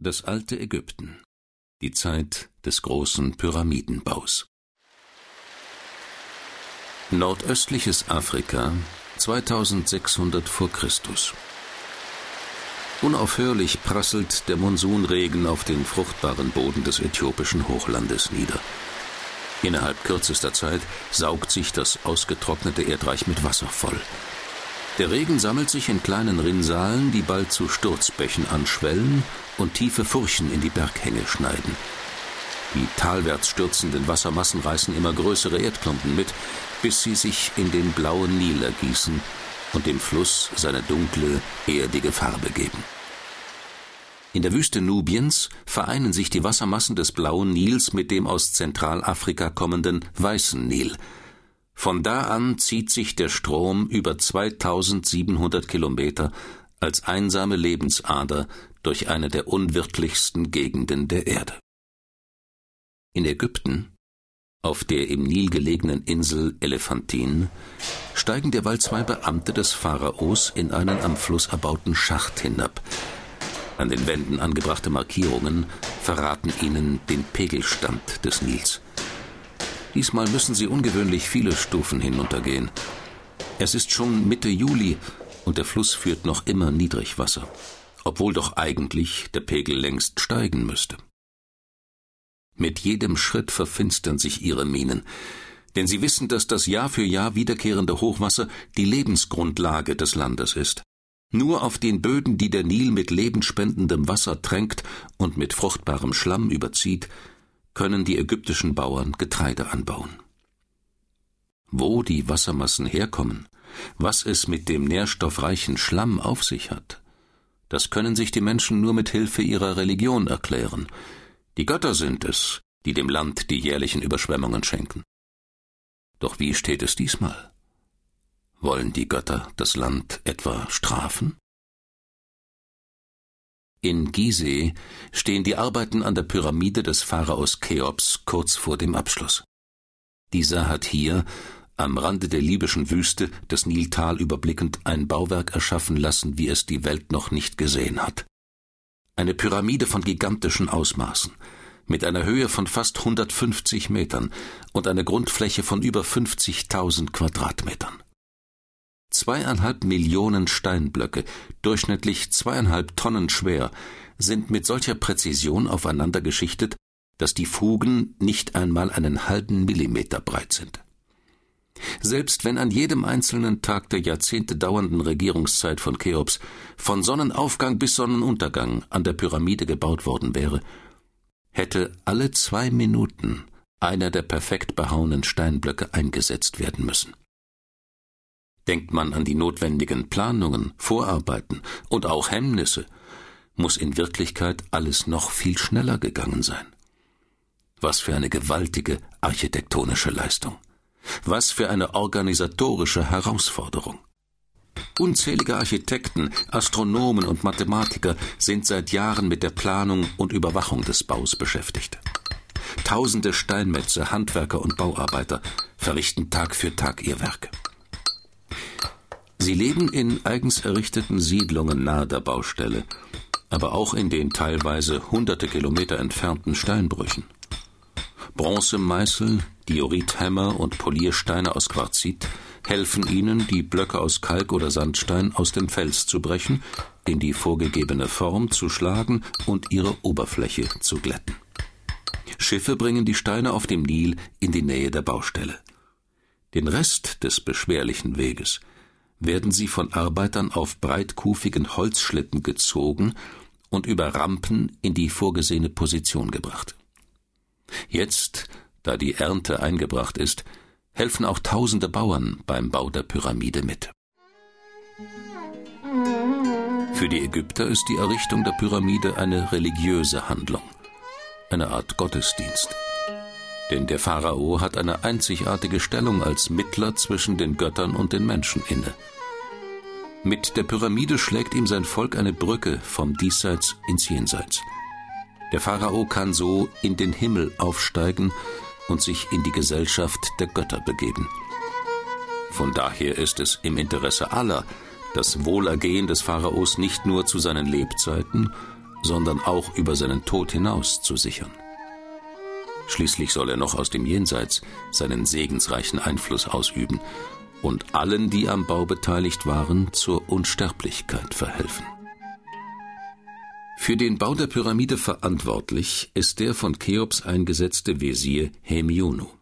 Das alte Ägypten. Die Zeit des großen Pyramidenbaus. Nordöstliches Afrika, 2600 vor Christus. Unaufhörlich prasselt der Monsunregen auf den fruchtbaren Boden des äthiopischen Hochlandes nieder. Innerhalb kürzester Zeit saugt sich das ausgetrocknete Erdreich mit Wasser voll. Der Regen sammelt sich in kleinen Rinnsalen, die bald zu Sturzbächen anschwellen und tiefe Furchen in die Berghänge schneiden. Die talwärts stürzenden Wassermassen reißen immer größere Erdklumpen mit, bis sie sich in den blauen Nil ergießen und dem Fluss seine dunkle, erdige Farbe geben. In der Wüste Nubiens vereinen sich die Wassermassen des blauen Nils mit dem aus Zentralafrika kommenden weißen Nil – von da an zieht sich der Strom über 2700 Kilometer als einsame Lebensader durch eine der unwirtlichsten Gegenden der Erde. In Ägypten, auf der im Nil gelegenen Insel Elephantin, steigen derweil zwei Beamte des Pharaos in einen am Fluss erbauten Schacht hinab. An den Wänden angebrachte Markierungen verraten ihnen den Pegelstand des Nils. Diesmal müssen sie ungewöhnlich viele Stufen hinuntergehen. Es ist schon Mitte Juli und der Fluss führt noch immer Niedrigwasser, obwohl doch eigentlich der Pegel längst steigen müsste. Mit jedem Schritt verfinstern sich ihre Mienen, denn sie wissen, dass das Jahr für Jahr wiederkehrende Hochwasser die Lebensgrundlage des Landes ist. Nur auf den Böden, die der Nil mit lebensspendendem Wasser tränkt und mit fruchtbarem Schlamm überzieht, können die ägyptischen Bauern Getreide anbauen. Wo die Wassermassen herkommen, was es mit dem nährstoffreichen Schlamm auf sich hat, das können sich die Menschen nur mit Hilfe ihrer Religion erklären. Die Götter sind es, die dem Land die jährlichen Überschwemmungen schenken. Doch wie steht es diesmal? Wollen die Götter das Land etwa strafen? In Gizeh stehen die Arbeiten an der Pyramide des Pharaos Cheops kurz vor dem Abschluss. Dieser hat hier, am Rande der libyschen Wüste, das Niltal überblickend, ein Bauwerk erschaffen lassen, wie es die Welt noch nicht gesehen hat. Eine Pyramide von gigantischen Ausmaßen, mit einer Höhe von fast 150 Metern und einer Grundfläche von über 50.000 Quadratmetern. Zweieinhalb Millionen Steinblöcke, durchschnittlich zweieinhalb Tonnen schwer, sind mit solcher Präzision aufeinander geschichtet, dass die Fugen nicht einmal einen halben Millimeter breit sind. Selbst wenn an jedem einzelnen Tag der Jahrzehnte dauernden Regierungszeit von Cheops von Sonnenaufgang bis Sonnenuntergang an der Pyramide gebaut worden wäre, hätte alle zwei Minuten einer der perfekt behauenen Steinblöcke eingesetzt werden müssen. Denkt man an die notwendigen Planungen, Vorarbeiten und auch Hemmnisse, muss in Wirklichkeit alles noch viel schneller gegangen sein. Was für eine gewaltige architektonische Leistung. Was für eine organisatorische Herausforderung. Unzählige Architekten, Astronomen und Mathematiker sind seit Jahren mit der Planung und Überwachung des Baus beschäftigt. Tausende Steinmetze, Handwerker und Bauarbeiter verrichten Tag für Tag ihr Werk. Sie leben in eigens errichteten Siedlungen nahe der Baustelle, aber auch in den teilweise hunderte Kilometer entfernten Steinbrüchen. Bronzemeißel, Diorithämmer und Poliersteine aus Quarzit helfen ihnen, die Blöcke aus Kalk oder Sandstein aus dem Fels zu brechen, in die vorgegebene Form zu schlagen und ihre Oberfläche zu glätten. Schiffe bringen die Steine auf dem Nil in die Nähe der Baustelle. Den Rest des beschwerlichen Weges werden sie von Arbeitern auf breitkufigen Holzschlitten gezogen und über Rampen in die vorgesehene Position gebracht. Jetzt, da die Ernte eingebracht ist, helfen auch tausende Bauern beim Bau der Pyramide mit. Für die Ägypter ist die Errichtung der Pyramide eine religiöse Handlung, eine Art Gottesdienst. Denn der Pharao hat eine einzigartige Stellung als Mittler zwischen den Göttern und den Menschen inne. Mit der Pyramide schlägt ihm sein Volk eine Brücke vom Diesseits ins Jenseits. Der Pharao kann so in den Himmel aufsteigen und sich in die Gesellschaft der Götter begeben. Von daher ist es im Interesse aller, das Wohlergehen des Pharaos nicht nur zu seinen Lebzeiten, sondern auch über seinen Tod hinaus zu sichern. Schließlich soll er noch aus dem Jenseits seinen segensreichen Einfluss ausüben und allen, die am Bau beteiligt waren, zur Unsterblichkeit verhelfen. Für den Bau der Pyramide verantwortlich ist der von Cheops eingesetzte Wesir Hemionu.